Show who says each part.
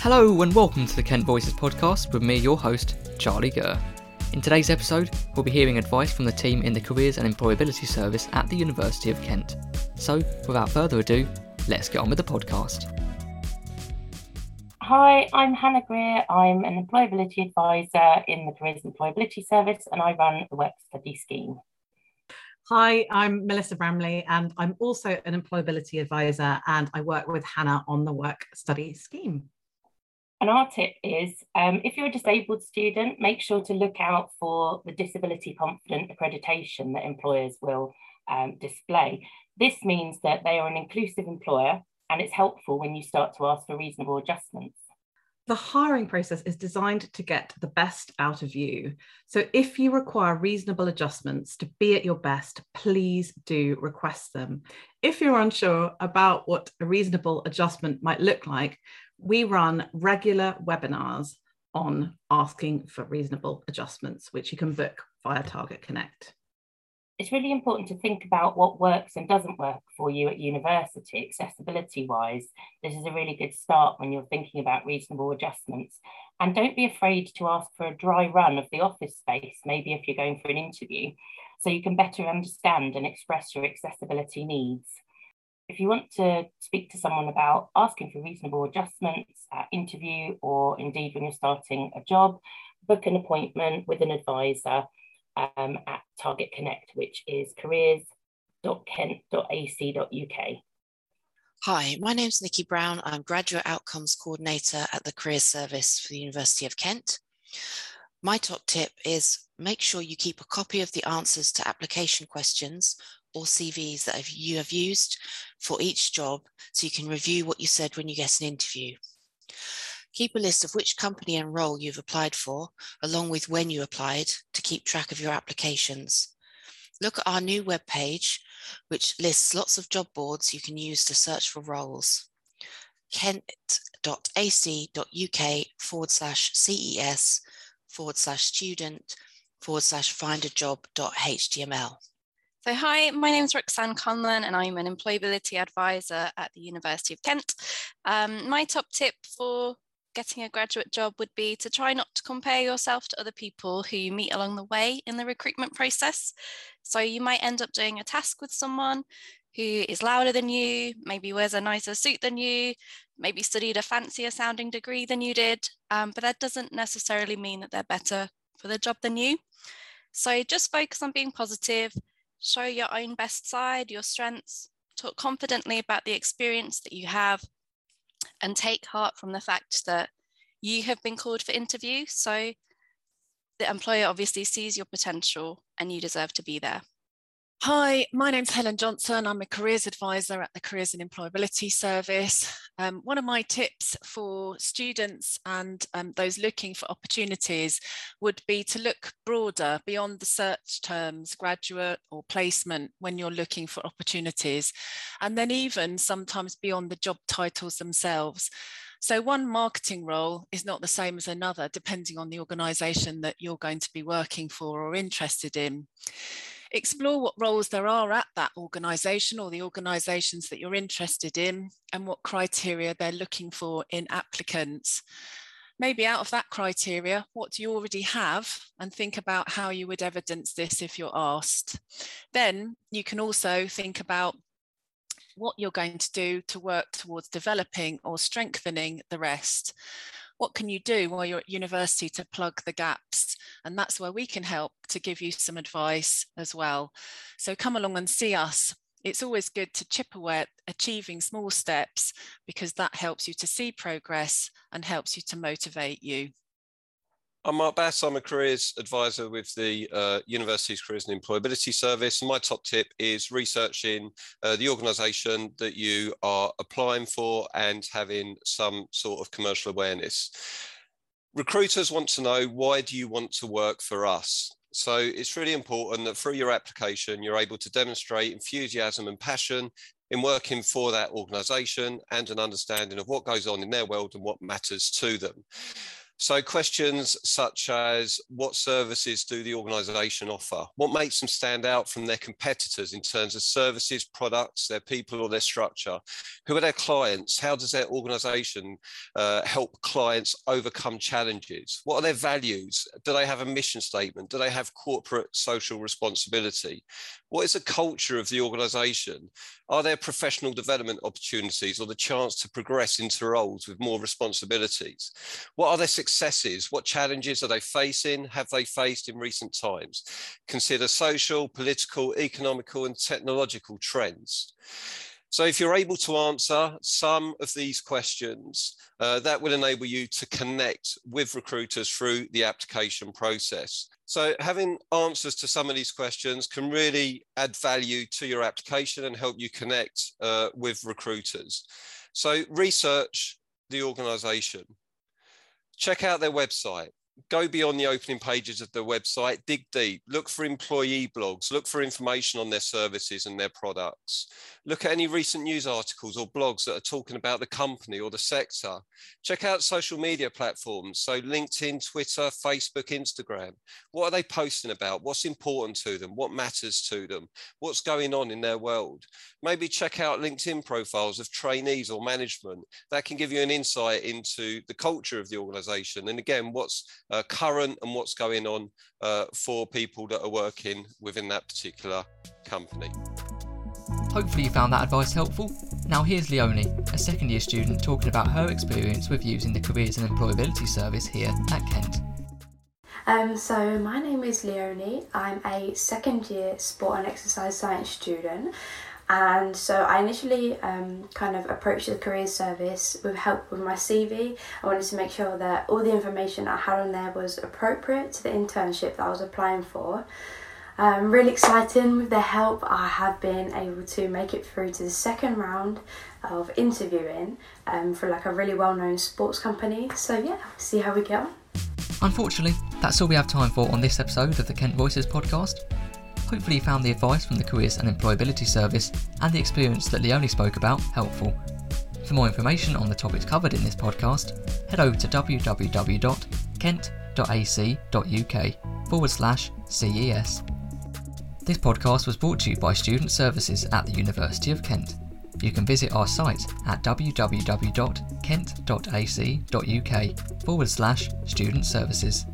Speaker 1: Hello and welcome to the Kent Voices podcast with me, your host, Charlie Gurr. In today's episode, we'll be hearing advice from the team in the Careers and Employability Service at the University of Kent. So, without further ado, let's get on with the podcast.
Speaker 2: Hi, I'm Hannah Greer. I'm an employability advisor in the Careers and Employability Service and I run the work study scheme.
Speaker 3: Hi, I'm Melissa Bramley, and I'm also an employability advisor, and I work with Hannah on the work study scheme.
Speaker 2: And our tip is um, if you're a disabled student, make sure to look out for the disability confident accreditation that employers will um, display. This means that they are an inclusive employer and it's helpful when you start to ask for reasonable adjustments
Speaker 3: the hiring process is designed to get the best out of you. So if you require reasonable adjustments to be at your best, please do request them. If you're unsure about what a reasonable adjustment might look like, we run regular webinars on asking for reasonable adjustments, which you can book via Target Connect
Speaker 2: it's really important to think about what works and doesn't work for you at university, accessibility wise. This is a really good start when you're thinking about reasonable adjustments. And don't be afraid to ask for a dry run of the office space, maybe if you're going for an interview, so you can better understand and express your accessibility needs. If you want to speak to someone about asking for reasonable adjustments at interview or indeed when you're starting a job, book an appointment with an advisor um, at Target Connect, which is careers.kent.ac.uk.
Speaker 4: Hi, my name is Nikki Brown. I'm Graduate Outcomes Coordinator at the Careers Service for the University of Kent. My top tip is make sure you keep a copy of the answers to application questions or CVs that you have used for each job so you can review what you said when you get an interview. Keep a list of which company and role you've applied for, along with when you applied, to keep track of your applications. Look at our new webpage, which lists lots of job boards you can use to search for roles. kent.ac.uk forward slash CES forward slash student forward slash find a job.html.
Speaker 5: So, hi, my name is Roxanne Conlon, and I'm an employability advisor at the University of Kent. Um, my top tip for getting a graduate job would be to try not to compare yourself to other people who you meet along the way in the recruitment process. So you might end up doing a task with someone who is louder than you, maybe wears a nicer suit than you, maybe studied a fancier sounding degree than you did, um, but that doesn't necessarily mean that they're better for the job than you. So just focus on being positive, show your own best side, your strengths, talk confidently about the experience that you have, and take heart from the fact that you have been called for interview. So the employer obviously sees your potential and you deserve to be there.
Speaker 6: Hi, my name's Helen Johnson. I'm a careers advisor at the Careers and Employability Service. Um, one of my tips for students and um, those looking for opportunities would be to look broader beyond the search terms, graduate or placement, when you're looking for opportunities, and then even sometimes beyond the job titles themselves. So, one marketing role is not the same as another, depending on the organisation that you're going to be working for or interested in explore what roles there are at that organisation or the organisations that you're interested in and what criteria they're looking for in applicants. Maybe out of that criteria, what do you already have? And think about how you would evidence this if you're asked. Then you can also think about what you're going to do to work towards developing or strengthening the rest what can you do while you're at university to plug the gaps? And that's where we can help to give you some advice as well. So come along and see us. It's always good to chip away at achieving small steps because that helps you to see progress and helps you to motivate you.
Speaker 7: I'm Mark Bass. I'm a careers advisor with the uh, University's Careers and Employability Service. And my top tip is researching uh, the organisation that you are applying for and having some sort of commercial awareness. Recruiters want to know why do you want to work for us? So it's really important that through your application, you're able to demonstrate enthusiasm and passion in working for that organisation and an understanding of what goes on in their world and what matters to them. So questions such as what services do the organisation offer? What makes them stand out from their competitors in terms of services, products, their people or their structure? Who are their clients? How does their organisation uh, help clients overcome challenges? What are their values? Do they have a mission statement? Do they have corporate social responsibility? What is the culture of the organisation? Are there professional development opportunities or the chance to progress into roles with more responsibilities? What are their successes? What challenges are they facing? Have they faced in recent times? Consider social, political, economical, and technological trends. So if you're able to answer some of these questions, uh, that will enable you to connect with recruiters through the application process. So having answers to some of these questions can really add value to your application and help you connect uh, with recruiters. So research the organization, check out their website, go beyond the opening pages of the website, dig deep, look for employee blogs, look for information on their services and their products. Look at any recent news articles or blogs that are talking about the company or the sector. Check out social media platforms, so LinkedIn, Twitter, Facebook, Instagram. What are they posting about? What's important to them? What matters to them? What's going on in their world? Maybe check out LinkedIn profiles of trainees or management. That can give you an insight into the culture of the organization. And again, what's uh, current and what's going on uh, for people that are working within that particular company.
Speaker 1: Hopefully, you found that advice helpful. Now, here's Leonie, a second year student, talking about her experience with using the Careers and Employability Service here at Kent.
Speaker 8: Um, so, my name is Leonie. I'm a second year sport and exercise science student, and so I initially um, kind of approached the careers service with help with my CV. I wanted to make sure that all the information I had on there was appropriate to the internship that I was applying for. Um, really exciting with their help, I have been able to make it through to the second round of interviewing um, for like a really well known sports company. So, yeah, see how we get on.
Speaker 1: Unfortunately, that's all we have time for on this episode of the Kent Voices podcast. Hopefully, found the advice from the Careers and Employability Service and the experience that Leonie spoke about helpful. For more information on the topics covered in this podcast, head over to www.kent.ac.uk forward slash CES. This podcast was brought to you by Student Services at the University of Kent. You can visit our site at www.kent.ac.uk forward slash student services.